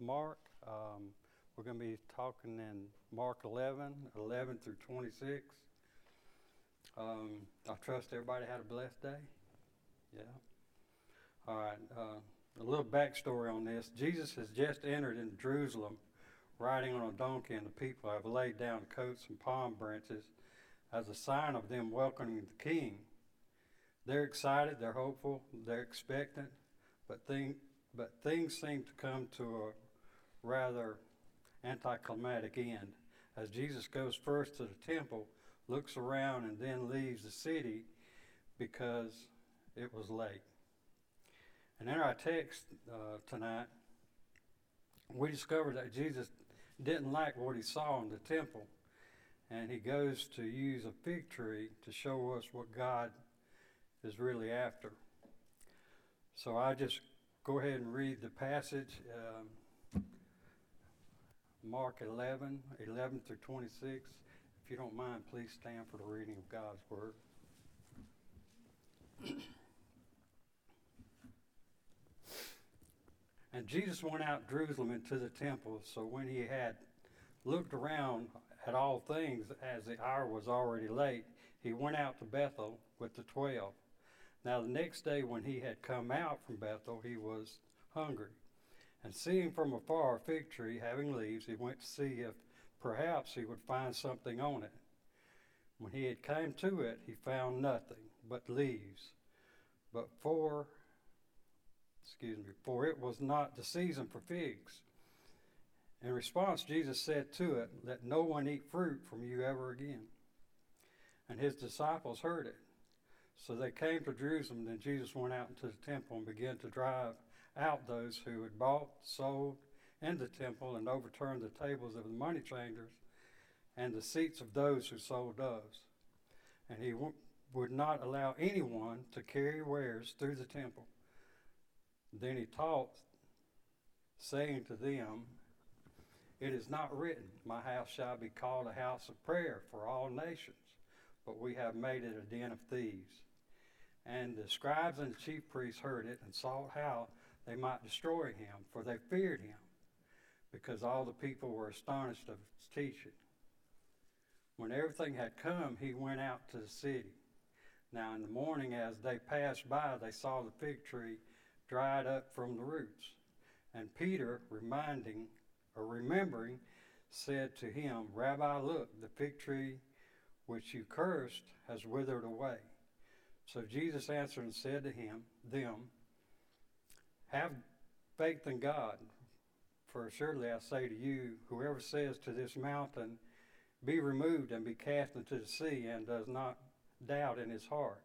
Mark. Um, we're going to be talking in Mark 11, 11 through 26. Um, I trust everybody had a blessed day. Yeah. All right. Uh, a little backstory on this. Jesus has just entered into Jerusalem riding on a donkey, and the people have laid down coats and palm branches as a sign of them welcoming the king. They're excited, they're hopeful, they're expectant, but, thing, but things seem to come to a rather anticlimactic end as Jesus goes first to the temple, looks around, and then leaves the city because it was late. And in our text uh, tonight, we discover that Jesus didn't like what he saw in the temple, and he goes to use a fig tree to show us what God is really after. So I just go ahead and read the passage. Um, Mark 11, 11 through 26. If you don't mind, please stand for the reading of God's Word. and Jesus went out Jerusalem into the temple. So when he had looked around at all things, as the hour was already late, he went out to Bethel with the twelve. Now the next day, when he had come out from Bethel, he was hungry. And seeing from afar a fig tree having leaves, he went to see if perhaps he would find something on it. When he had come to it, he found nothing but leaves. But for, excuse me, for it was not the season for figs. In response, Jesus said to it, Let no one eat fruit from you ever again. And his disciples heard it. So they came to Jerusalem. Then Jesus went out into the temple and began to drive out those who had bought, sold in the temple, and overturned the tables of the money changers and the seats of those who sold doves. And he w- would not allow anyone to carry wares through the temple. Then he taught, saying to them, It is not written, My house shall be called a house of prayer for all nations, but we have made it a den of thieves. And the scribes and the chief priests heard it and saw how they might destroy him, for they feared him, because all the people were astonished of his teaching. When everything had come, he went out to the city. Now in the morning, as they passed by, they saw the fig tree dried up from the roots. And Peter, reminding or remembering, said to him, Rabbi, look, the fig tree which you cursed has withered away. So Jesus answered and said to him, them, have faith in God, for surely I say to you, whoever says to this mountain, Be removed and be cast into the sea, and does not doubt in his heart,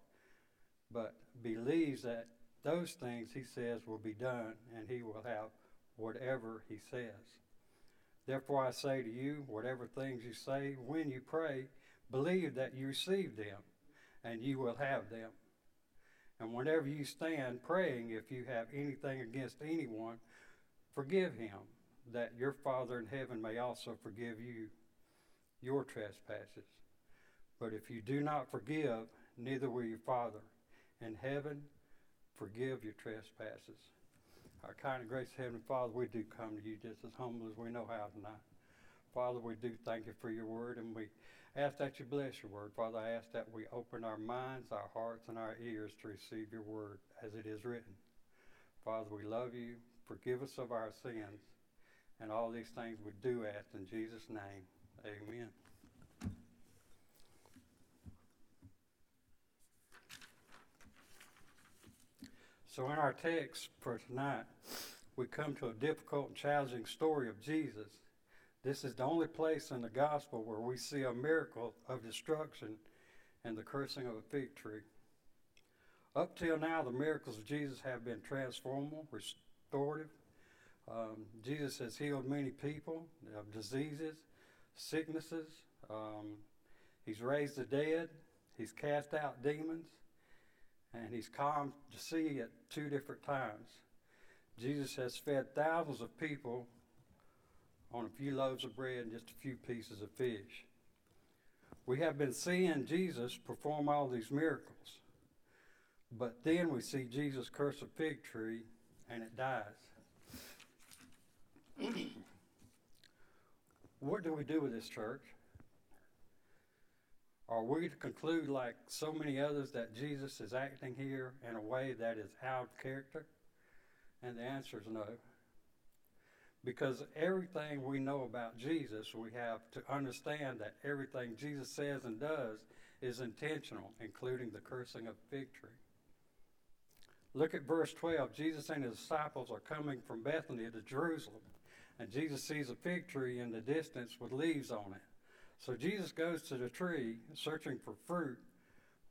but believes that those things he says will be done, and he will have whatever he says. Therefore I say to you, whatever things you say when you pray, believe that you receive them, and you will have them. And whenever you stand praying, if you have anything against anyone, forgive him, that your Father in heaven may also forgive you your trespasses. But if you do not forgive, neither will your Father in heaven forgive your trespasses. Our kind and gracious Heavenly Father, we do come to you just as humble as we know how tonight. Father, we do thank you for your word, and we ask that you bless your word. Father, I ask that we open our minds, our hearts, and our ears to receive your word as it is written. Father, we love you. Forgive us of our sins. And all these things we do ask in Jesus' name. Amen. So, in our text for tonight, we come to a difficult and challenging story of Jesus this is the only place in the gospel where we see a miracle of destruction and the cursing of a fig tree. Up till now, the miracles of Jesus have been transformative, restorative. Um, Jesus has healed many people of diseases, sicknesses. Um, he's raised the dead. He's cast out demons. And he's calmed the sea at two different times. Jesus has fed thousands of people on a few loaves of bread and just a few pieces of fish. We have been seeing Jesus perform all these miracles, but then we see Jesus curse a fig tree and it dies. what do we do with this church? Are we to conclude, like so many others, that Jesus is acting here in a way that is out of character? And the answer is no. Because everything we know about Jesus, we have to understand that everything Jesus says and does is intentional, including the cursing of fig tree. Look at verse 12. Jesus and his disciples are coming from Bethany to Jerusalem, and Jesus sees a fig tree in the distance with leaves on it. So Jesus goes to the tree searching for fruit,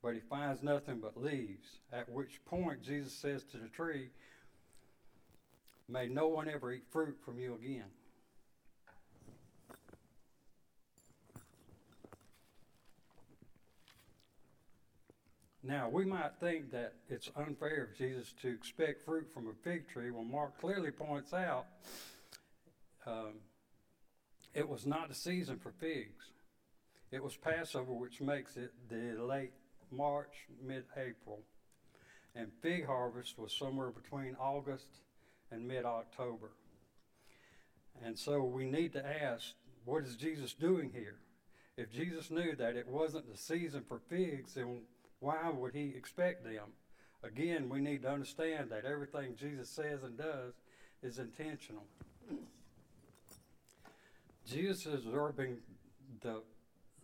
but he finds nothing but leaves. At which point Jesus says to the tree, May no one ever eat fruit from you again. Now, we might think that it's unfair of Jesus to expect fruit from a fig tree when Mark clearly points out um, it was not the season for figs. It was Passover, which makes it the late March, mid April. And fig harvest was somewhere between August and mid October. And so we need to ask what is Jesus doing here? If Jesus knew that it wasn't the season for figs, then why would he expect them? Again, we need to understand that everything Jesus says and does is intentional. Jesus is observing the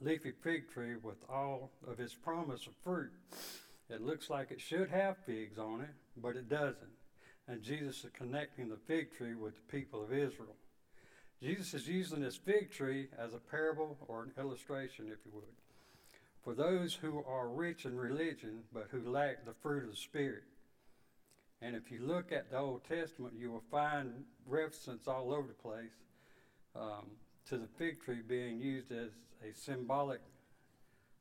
leafy fig tree with all of its promise of fruit. It looks like it should have figs on it, but it doesn't. And Jesus is connecting the fig tree with the people of Israel. Jesus is using this fig tree as a parable or an illustration, if you would, for those who are rich in religion but who lack the fruit of the Spirit. And if you look at the Old Testament, you will find references all over the place um, to the fig tree being used as a symbolic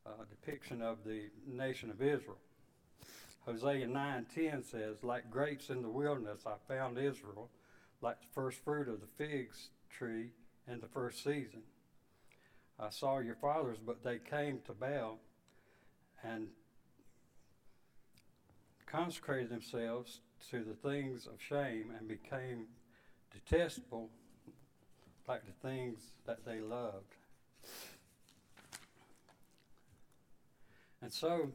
uh, depiction of the nation of Israel. Hosea 9:10 says, "Like grapes in the wilderness, I found Israel, like the first fruit of the figs tree in the first season. I saw your fathers, but they came to Baal and consecrated themselves to the things of shame and became detestable like the things that they loved." And so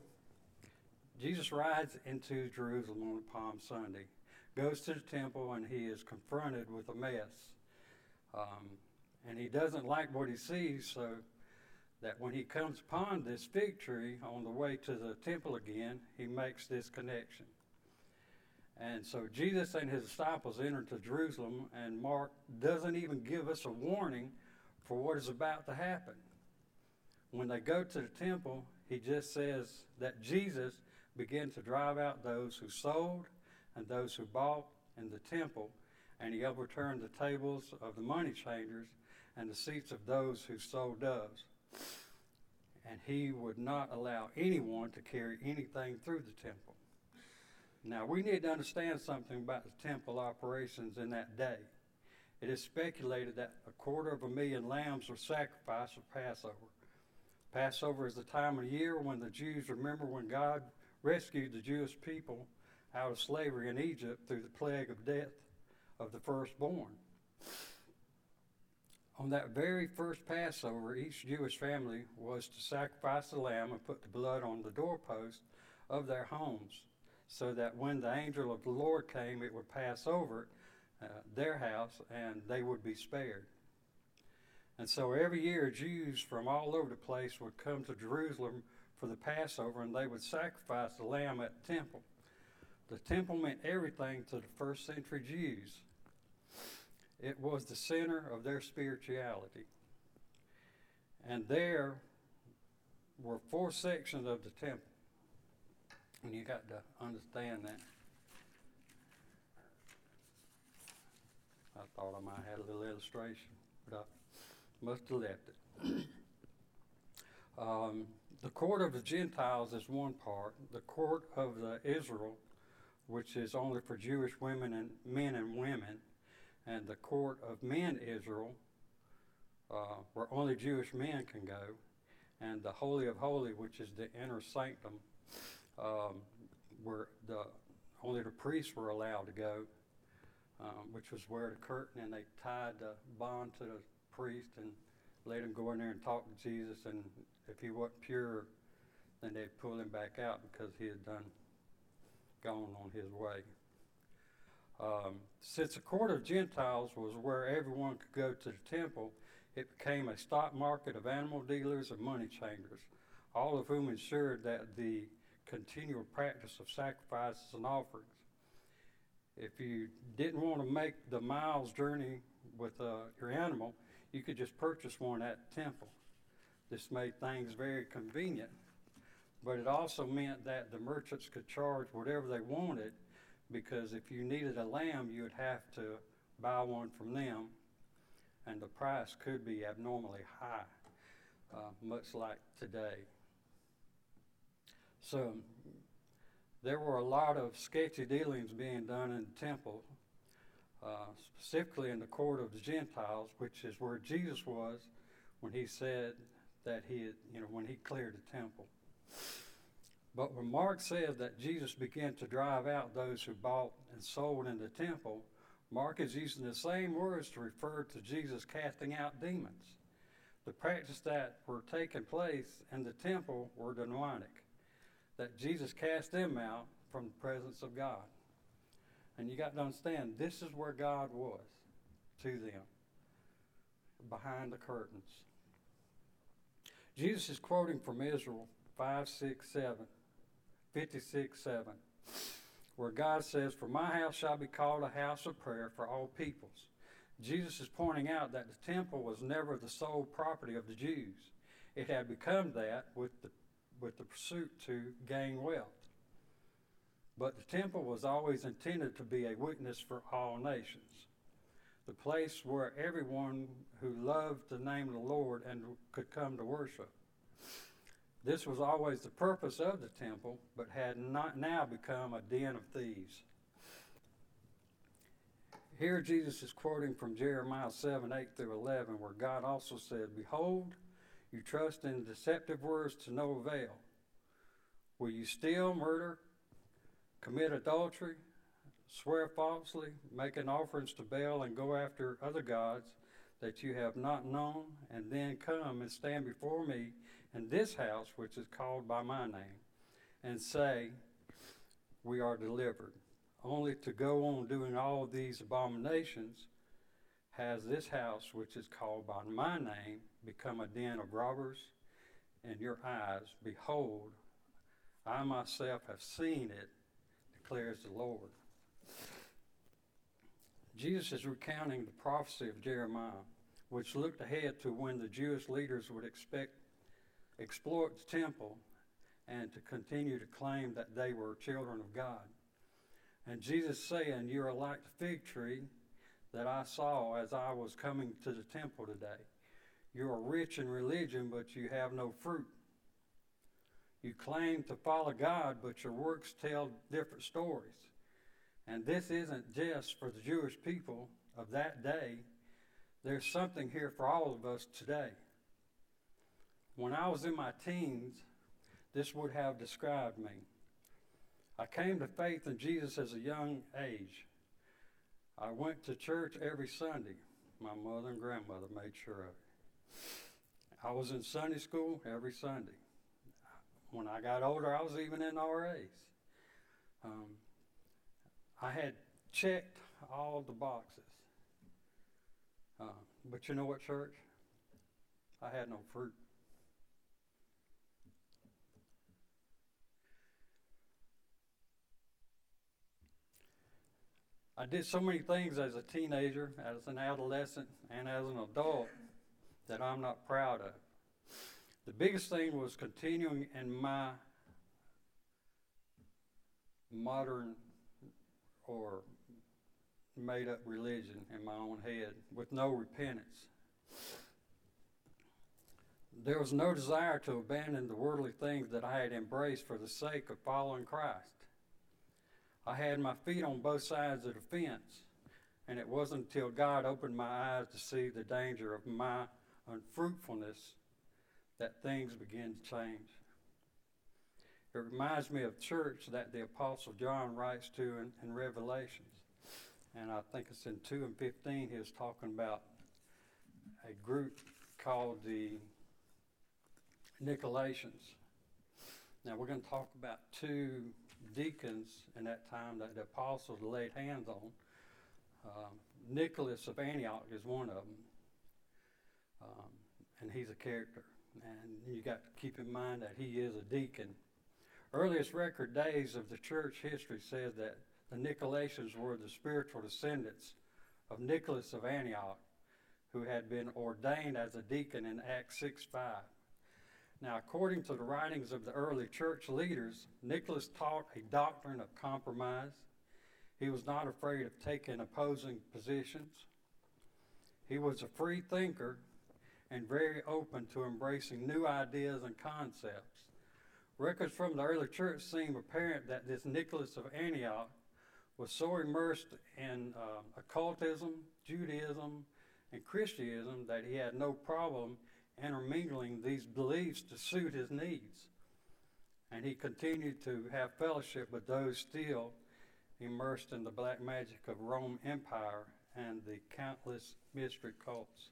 Jesus rides into Jerusalem on Palm Sunday, goes to the temple, and he is confronted with a mess. Um, and he doesn't like what he sees, so that when he comes upon this fig tree on the way to the temple again, he makes this connection. And so Jesus and his disciples enter to Jerusalem, and Mark doesn't even give us a warning for what is about to happen. When they go to the temple, he just says that Jesus began to drive out those who sold and those who bought in the temple, and he overturned the tables of the money changers and the seats of those who sold doves. And he would not allow anyone to carry anything through the temple. Now, we need to understand something about the temple operations in that day. It is speculated that a quarter of a million lambs were sacrificed for Passover. Passover is the time of year when the Jews remember when God rescued the Jewish people out of slavery in Egypt through the plague of death of the firstborn. On that very first Passover, each Jewish family was to sacrifice the lamb and put the blood on the doorpost of their homes, so that when the angel of the Lord came, it would pass over uh, their house and they would be spared. And so every year, Jews from all over the place would come to Jerusalem for the Passover, and they would sacrifice the lamb at the temple. The temple meant everything to the first century Jews. It was the center of their spirituality. And there were four sections of the temple. And you got to understand that. I thought I might have a little illustration, but I must have left it. um, the court of the Gentiles is one part. The court of the Israel, which is only for Jewish women and men and women, and the court of men Israel, uh, where only Jewish men can go, and the Holy of Holy, which is the inner sanctum, um, where the only the priests were allowed to go, um, which was where the curtain and they tied the bond to the priest and let him go in there and talk to Jesus, and if he wasn't pure, then they'd pull him back out because he had done gone on his way. Um, since the court of Gentiles was where everyone could go to the temple, it became a stock market of animal dealers and money changers, all of whom ensured that the continual practice of sacrifices and offerings. If you didn't want to make the miles journey with uh, your animal, you could just purchase one at the temple. This made things very convenient, but it also meant that the merchants could charge whatever they wanted because if you needed a lamb, you would have to buy one from them, and the price could be abnormally high, uh, much like today. So there were a lot of sketchy dealings being done in the temple, uh, specifically in the court of the Gentiles, which is where Jesus was when he said that he had, you know, when he cleared the temple. But when Mark says that Jesus began to drive out those who bought and sold in the temple, Mark is using the same words to refer to Jesus casting out demons. The practice that were taking place in the temple were demonic, that Jesus cast them out from the presence of God. And you got to understand, this is where God was to them, behind the curtains. Jesus is quoting from Isaiah 5, 6, 7. 56 7, where God says, For my house shall be called a house of prayer for all peoples. Jesus is pointing out that the temple was never the sole property of the Jews. It had become that with the, with the pursuit to gain wealth. But the temple was always intended to be a witness for all nations, the place where everyone who loved the name of the Lord and could come to worship. This was always the purpose of the temple, but had not now become a den of thieves. Here Jesus is quoting from Jeremiah 7 8 through 11, where God also said, Behold, you trust in deceptive words to no avail. Will you steal, murder, commit adultery, swear falsely, making offerings to Baal, and go after other gods that you have not known, and then come and stand before me in this house, which is called by my name, and say, We are delivered. Only to go on doing all these abominations has this house, which is called by my name, become a den of robbers in your eyes. Behold, I myself have seen it, declares the Lord. Jesus is recounting the prophecy of Jeremiah, which looked ahead to when the Jewish leaders would expect exploit the temple and to continue to claim that they were children of God. And Jesus saying, You are like the fig tree that I saw as I was coming to the temple today. You are rich in religion, but you have no fruit. You claim to follow God, but your works tell different stories. And this isn't just for the Jewish people of that day. There's something here for all of us today. When I was in my teens, this would have described me. I came to faith in Jesus as a young age. I went to church every Sunday. My mother and grandmother made sure of it. I was in Sunday school every Sunday. When I got older, I was even in RAs. Um, I had checked all the boxes. Uh, but you know what, church? I had no fruit. I did so many things as a teenager, as an adolescent, and as an adult that I'm not proud of. The biggest thing was continuing in my modern or made up religion in my own head with no repentance. There was no desire to abandon the worldly things that I had embraced for the sake of following Christ. I had my feet on both sides of the fence, and it wasn't until God opened my eyes to see the danger of my unfruitfulness that things began to change. It reminds me of church that the Apostle John writes to in, in Revelations. And I think it's in 2 and 15, he's talking about a group called the Nicolaitans. Now we're going to talk about two deacons in that time that the apostles laid hands on. Um, Nicholas of Antioch is one of them, um, and he's a character. And you got to keep in mind that he is a deacon. Earliest record days of the church history says that the Nicolaitans were the spiritual descendants of Nicholas of Antioch, who had been ordained as a deacon in Acts 6 5. Now, according to the writings of the early church leaders, Nicholas taught a doctrine of compromise. He was not afraid of taking opposing positions. He was a free thinker and very open to embracing new ideas and concepts. Records from the early church seem apparent that this Nicholas of Antioch was so immersed in uh, occultism, Judaism, and Christianism that he had no problem intermingling these beliefs to suit his needs. And he continued to have fellowship with those still immersed in the black magic of Rome Empire and the countless mystery cults.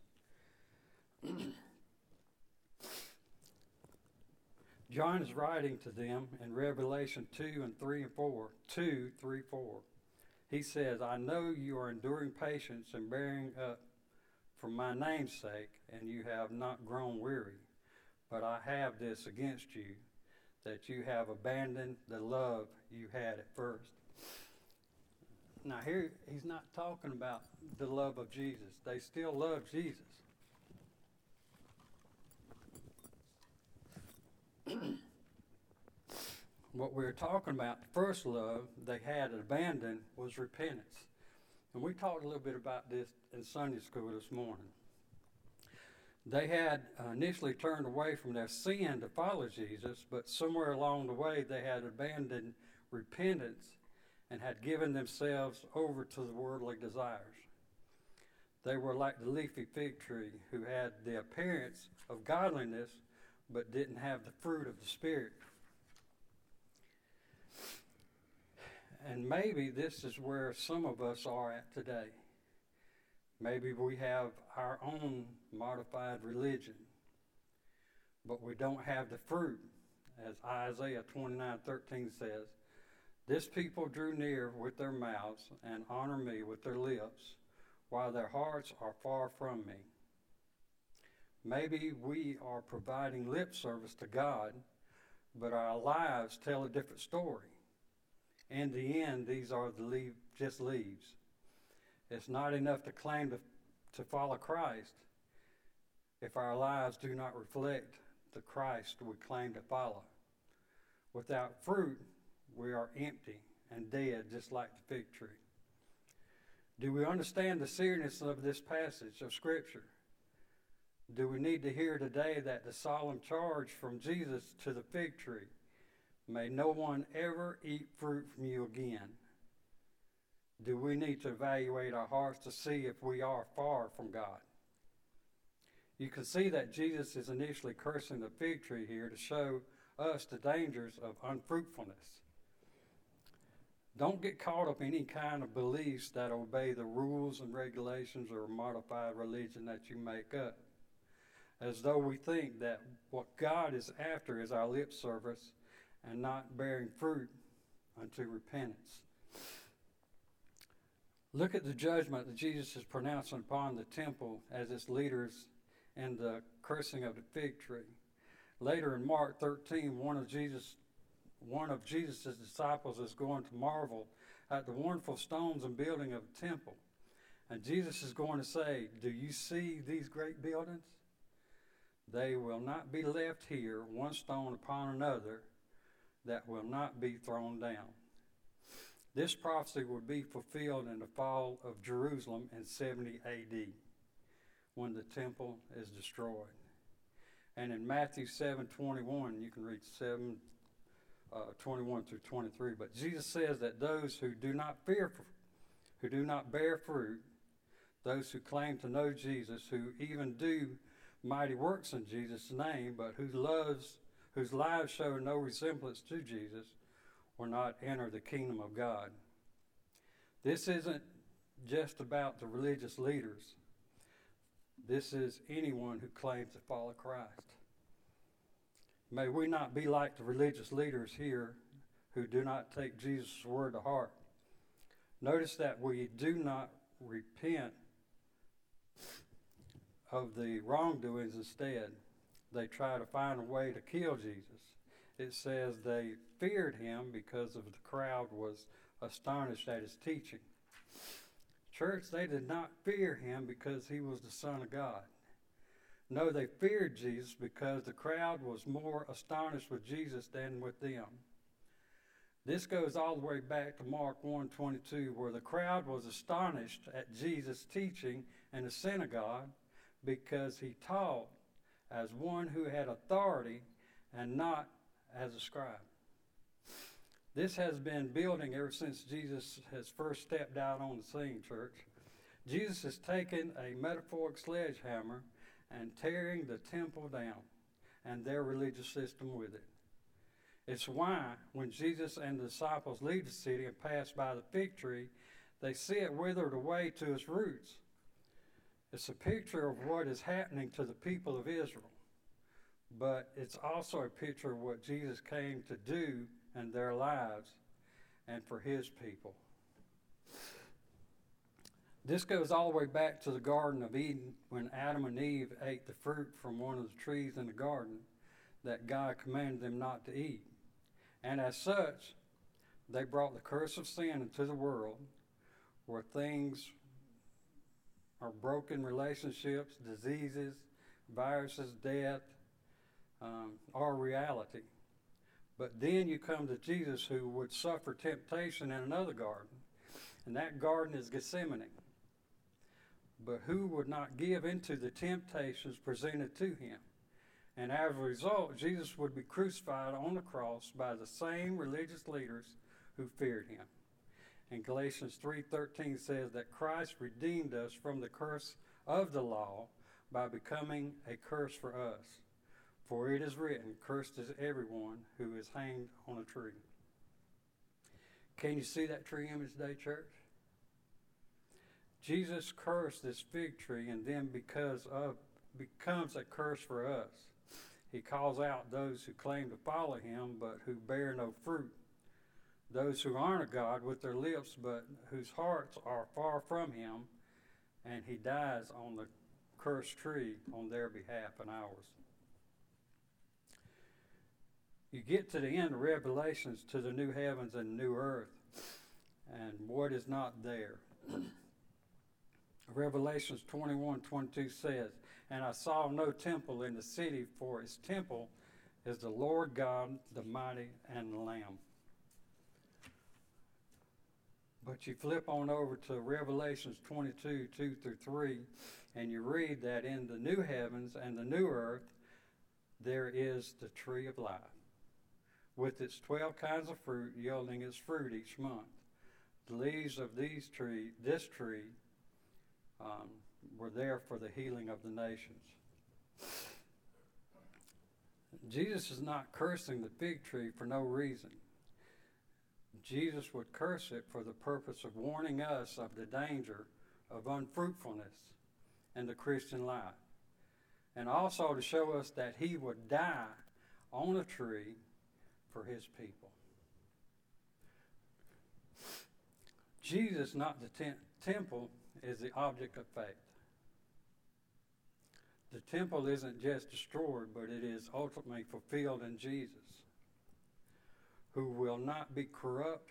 John is writing to them in Revelation 2 and 3 and 4. 2, 3, 4. He says, I know you are enduring patience and bearing up for my name's sake, and you have not grown weary. But I have this against you, that you have abandoned the love you had at first. Now, here, he's not talking about the love of Jesus. They still love Jesus. What we are talking about, first love they had abandoned was repentance. And we talked a little bit about this in Sunday school this morning. They had uh, initially turned away from their sin to follow Jesus, but somewhere along the way they had abandoned repentance and had given themselves over to the worldly desires. They were like the leafy fig tree who had the appearance of godliness but didn't have the fruit of the Spirit. And maybe this is where some of us are at today. Maybe we have our own modified religion, but we don't have the fruit, as Isaiah 29:13 says. This people drew near with their mouths and honor me with their lips, while their hearts are far from me. Maybe we are providing lip service to God, but our lives tell a different story. In the end, these are the leave, just leaves. It's not enough to claim to, to follow Christ if our lives do not reflect the Christ we claim to follow. Without fruit, we are empty and dead, just like the fig tree. Do we understand the seriousness of this passage of Scripture? Do we need to hear today that the solemn charge from Jesus to the fig tree May no one ever eat fruit from you again. Do we need to evaluate our hearts to see if we are far from God? You can see that Jesus is initially cursing the fig tree here to show us the dangers of unfruitfulness. Don't get caught up in any kind of beliefs that obey the rules and regulations or modified religion that you make up. As though we think that what God is after is our lip service and not bearing fruit unto repentance. Look at the judgment that Jesus is pronouncing upon the temple as its leaders and the cursing of the fig tree. Later in Mark 13, one of Jesus one of Jesus' disciples is going to marvel at the wonderful stones and building of the temple. And Jesus is going to say, Do you see these great buildings? They will not be left here, one stone upon another, that will not be thrown down. This prophecy will be fulfilled in the fall of Jerusalem in 70 AD when the temple is destroyed. And in Matthew 7 21, you can read 7 uh, 21 through 23. But Jesus says that those who do not fear, who do not bear fruit, those who claim to know Jesus, who even do mighty works in Jesus' name, but who loves whose lives show no resemblance to Jesus will not enter the kingdom of God. This isn't just about the religious leaders. This is anyone who claims to follow Christ. May we not be like the religious leaders here who do not take Jesus' word to heart. Notice that we do not repent of the wrongdoings instead. They try to find a way to kill Jesus. It says they feared him because of the crowd was astonished at his teaching. Church, they did not fear him because he was the Son of God. No, they feared Jesus because the crowd was more astonished with Jesus than with them. This goes all the way back to Mark 1:22 where the crowd was astonished at Jesus' teaching in the synagogue because he taught as one who had authority and not as a scribe. This has been building ever since Jesus has first stepped out on the scene, church. Jesus has taken a metaphoric sledgehammer and tearing the temple down and their religious system with it. It's why when Jesus and the disciples leave the city and pass by the fig tree, they see it withered away to its roots. It's a picture of what is happening to the people of Israel, but it's also a picture of what Jesus came to do in their lives and for his people. This goes all the way back to the Garden of Eden when Adam and Eve ate the fruit from one of the trees in the garden that God commanded them not to eat. And as such, they brought the curse of sin into the world where things are broken relationships, diseases, viruses, death um, are reality. But then you come to Jesus who would suffer temptation in another garden, and that garden is Gethsemane but who would not give into the temptations presented to him. And as a result, Jesus would be crucified on the cross by the same religious leaders who feared him. And Galatians 3:13 says that Christ redeemed us from the curse of the law by becoming a curse for us. For it is written, cursed is everyone who is hanged on a tree. Can you see that tree image today, church? Jesus cursed this fig tree and then because of becomes a curse for us. He calls out those who claim to follow him but who bear no fruit. Those who honor God with their lips but whose hearts are far from him and he dies on the cursed tree on their behalf and ours. You get to the end of Revelations to the new heavens and new earth and what is not there. Revelations 21 22 says, And I saw no temple in the city, for its temple is the Lord God, the mighty, and the Lamb. But you flip on over to Revelations 22 2 through 3, and you read that in the new heavens and the new earth, there is the tree of life, with its 12 kinds of fruit, yielding its fruit each month. The leaves of these tree, this tree, um, were there for the healing of the nations. Jesus is not cursing the fig tree for no reason. Jesus would curse it for the purpose of warning us of the danger of unfruitfulness in the Christian life, and also to show us that he would die on a tree for his people. Jesus, not the te- temple, is the object of faith. The temple isn't just destroyed, but it is ultimately fulfilled in Jesus, who will not be corrupt,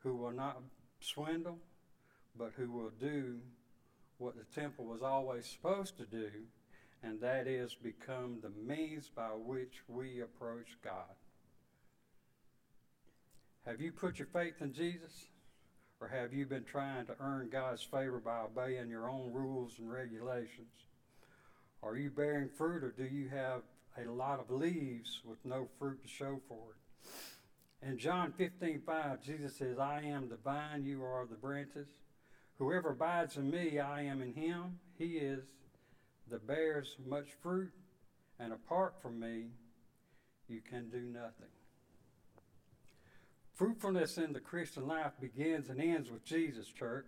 who will not swindle, but who will do what the temple was always supposed to do, and that is become the means by which we approach God. Have you put your faith in Jesus? Or have you been trying to earn God's favor by obeying your own rules and regulations? Are you bearing fruit or do you have a lot of leaves with no fruit to show for it? In John 15, 5, Jesus says, I am the vine, you are the branches. Whoever abides in me, I am in him. He is that bears much fruit, and apart from me, you can do nothing. Fruitfulness in the Christian life begins and ends with Jesus, church.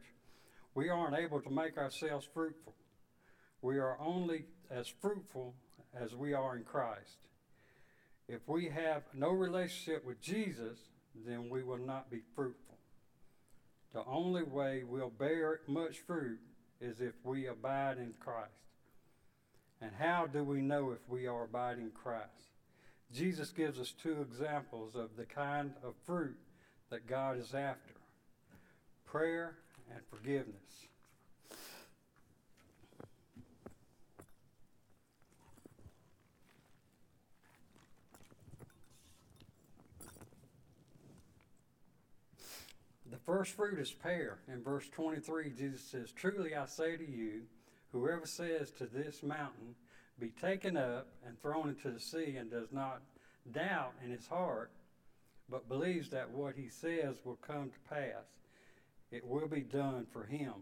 We aren't able to make ourselves fruitful. We are only as fruitful as we are in Christ. If we have no relationship with Jesus, then we will not be fruitful. The only way we'll bear much fruit is if we abide in Christ. And how do we know if we are abiding in Christ? Jesus gives us two examples of the kind of fruit that God is after prayer and forgiveness. The first fruit is prayer. In verse 23, Jesus says, Truly I say to you, whoever says to this mountain, Be taken up and thrown into the sea, and does not doubt in his heart, but believes that what he says will come to pass, it will be done for him.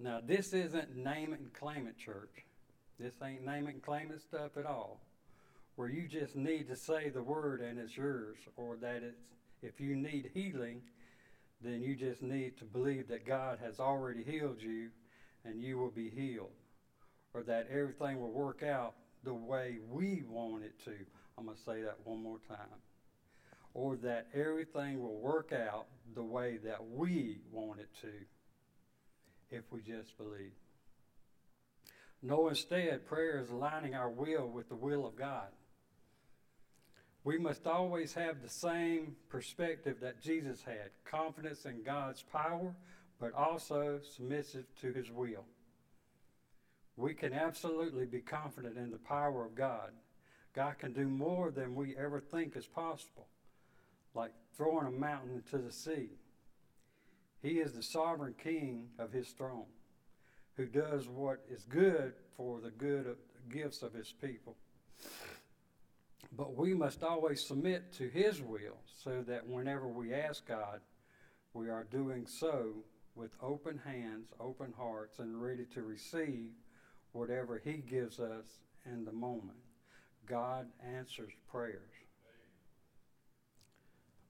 Now, this isn't name it and claim it church. This ain't name it and claim it stuff at all, where you just need to say the word and it's yours, or that it's if you need healing, then you just need to believe that God has already healed you and you will be healed, or that everything will work out the way we want it to. I'm going to say that one more time. Or that everything will work out the way that we want it to if we just believe. No, instead, prayer is aligning our will with the will of God. We must always have the same perspective that Jesus had confidence in God's power, but also submissive to his will. We can absolutely be confident in the power of God. God can do more than we ever think is possible, like throwing a mountain into the sea. He is the sovereign king of his throne, who does what is good for the good of the gifts of his people. But we must always submit to his will so that whenever we ask God, we are doing so with open hands, open hearts, and ready to receive whatever He gives us in the moment. God answers prayers.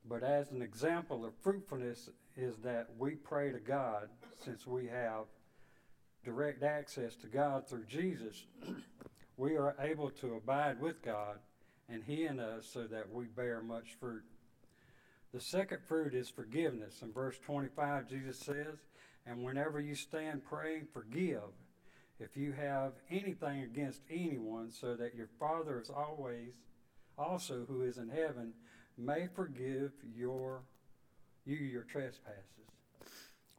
But as an example of fruitfulness is that we pray to God since we have direct access to God through Jesus, we are able to abide with God and He in us so that we bear much fruit. The second fruit is forgiveness. In verse 25, Jesus says, And whenever you stand praying, forgive if you have anything against anyone, so that your Father is always also who is in heaven may forgive your you your trespasses.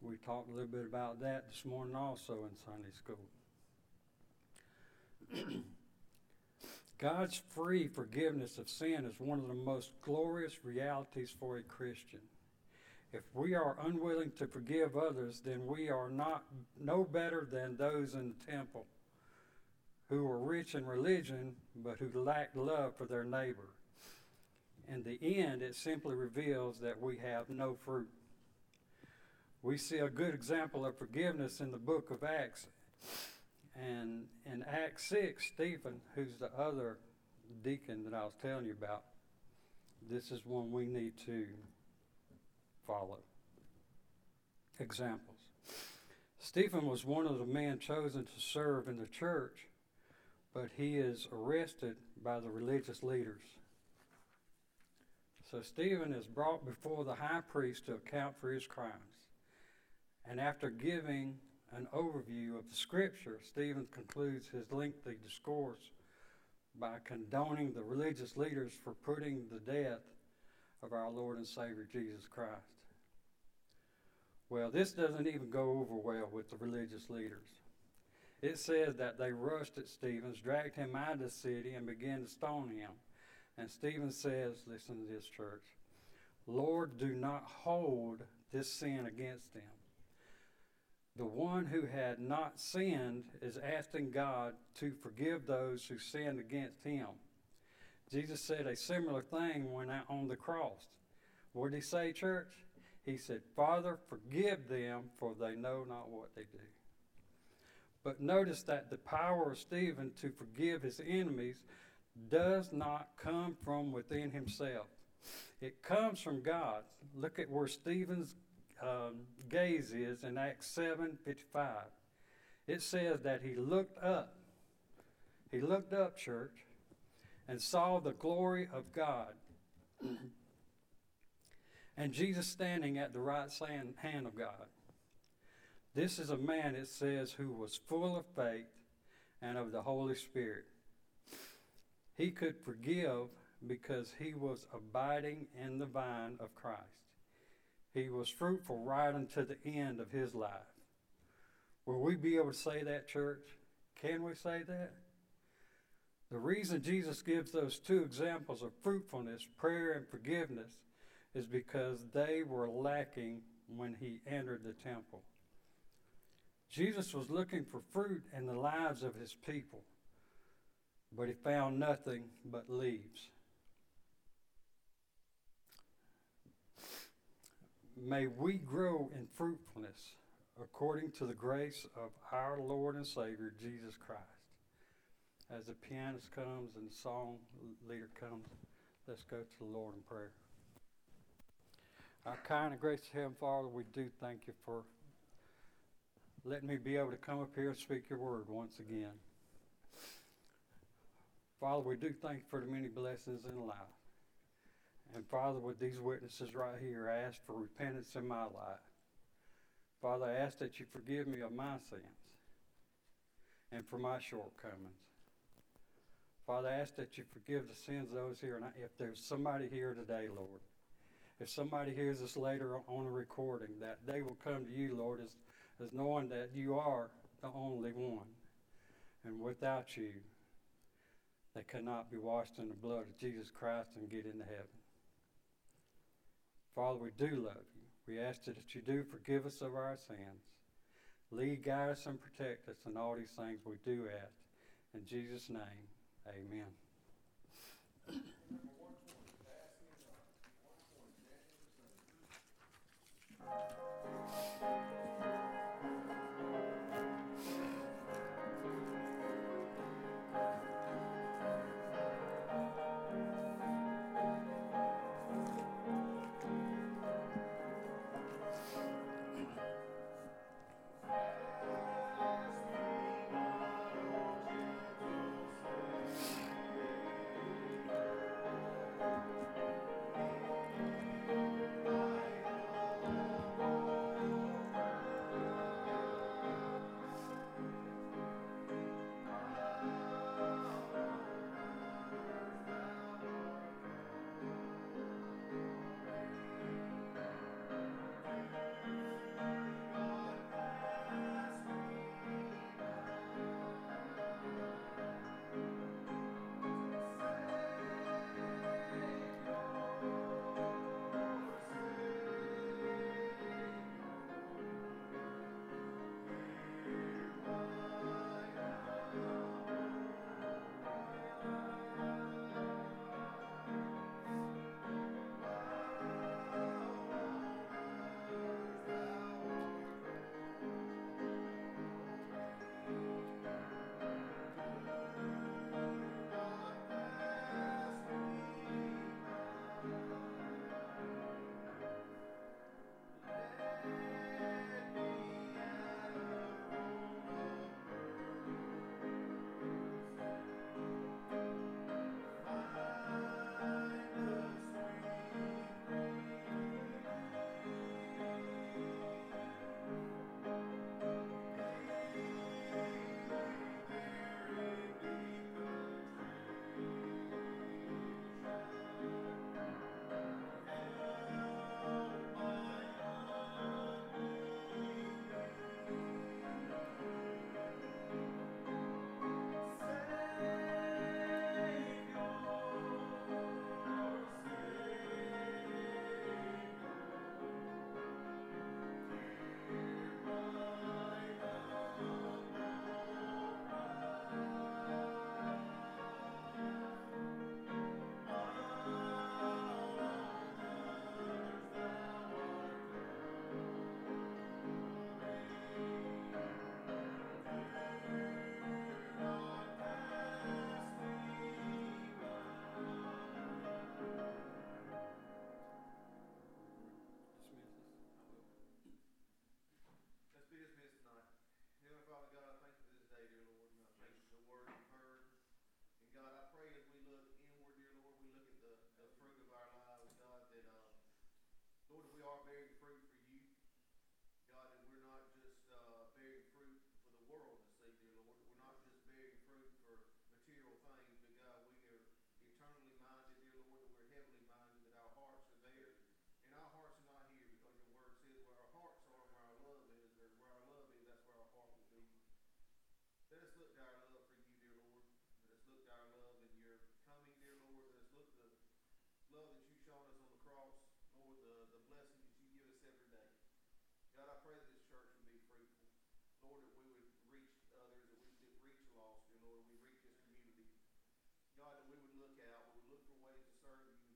We talked a little bit about that this morning also in Sunday school. God's free forgiveness of sin is one of the most glorious realities for a Christian. If we are unwilling to forgive others, then we are not no better than those in the temple who were rich in religion but who lacked love for their neighbor. In the end, it simply reveals that we have no fruit. We see a good example of forgiveness in the book of Acts. And in Acts 6, Stephen, who's the other deacon that I was telling you about, this is one we need to follow. Examples. Stephen was one of the men chosen to serve in the church, but he is arrested by the religious leaders. So Stephen is brought before the high priest to account for his crimes. And after giving an overview of the scripture, Stephen concludes his lengthy discourse by condoning the religious leaders for putting the death of our Lord and Savior Jesus Christ. Well, this doesn't even go over well with the religious leaders. It says that they rushed at Stevens, dragged him out of the city, and began to stone him. And Stephen says, listen to this, church, Lord, do not hold this sin against them. The one who had not sinned is asking God to forgive those who sinned against him. Jesus said a similar thing when on the cross. What did he say, church? He said, Father, forgive them, for they know not what they do. But notice that the power of Stephen to forgive his enemies does not come from within himself. It comes from God. Look at where Stephen's um, gaze is in Acts 7 55. it says that he looked up. He looked up, church, and saw the glory of God. and Jesus standing at the right hand of God. This is a man, it says, who was full of faith and of the Holy Spirit. He could forgive because he was abiding in the vine of Christ. He was fruitful right unto the end of his life. Will we be able to say that, church? Can we say that? The reason Jesus gives those two examples of fruitfulness, prayer, and forgiveness is because they were lacking when he entered the temple. Jesus was looking for fruit in the lives of his people, but he found nothing but leaves. May we grow in fruitfulness according to the grace of our Lord and Savior, Jesus Christ. As the pianist comes and the song leader comes, let's go to the Lord in prayer. Our kind and gracious Heavenly Father, we do thank you for letting me be able to come up here and speak your word once again. Father, we do thank you for the many blessings in life. And Father, with these witnesses right here, I ask for repentance in my life. Father, I ask that you forgive me of my sins and for my shortcomings. Father, I ask that you forgive the sins of those here. And if there's somebody here today, Lord, if somebody hears this later on a recording, that they will come to you, Lord, as, as knowing that you are the only one. And without you, they cannot be washed in the blood of Jesus Christ and get into heaven. Father, we do love you. We ask that you do forgive us of our sins. Lead, guide us, and protect us in all these things we do ask. In Jesus' name, amen. Lord, we are bearing fruit for you. God, that we're not just, uh, bearing fruit for the world dear Lord. We're not just bearing fruit for material things, but God, we are eternally minded, dear Lord, we're heavenly minded, that our hearts are there. And our hearts are not here because your word says where our hearts are, where our love is, where our love is, that's where our heart will be. Let us look our love for you, dear Lord. Let us look our love in your coming, dear Lord. Let us look the love that you've shown us on the cross, Lord, the, the blessing that you give us every day. God, I pray that this church would be fruitful. Lord, that we would reach others, that we would reach lost, dear Lord, we reach this community. God, that we would look out, we would look for ways to serve you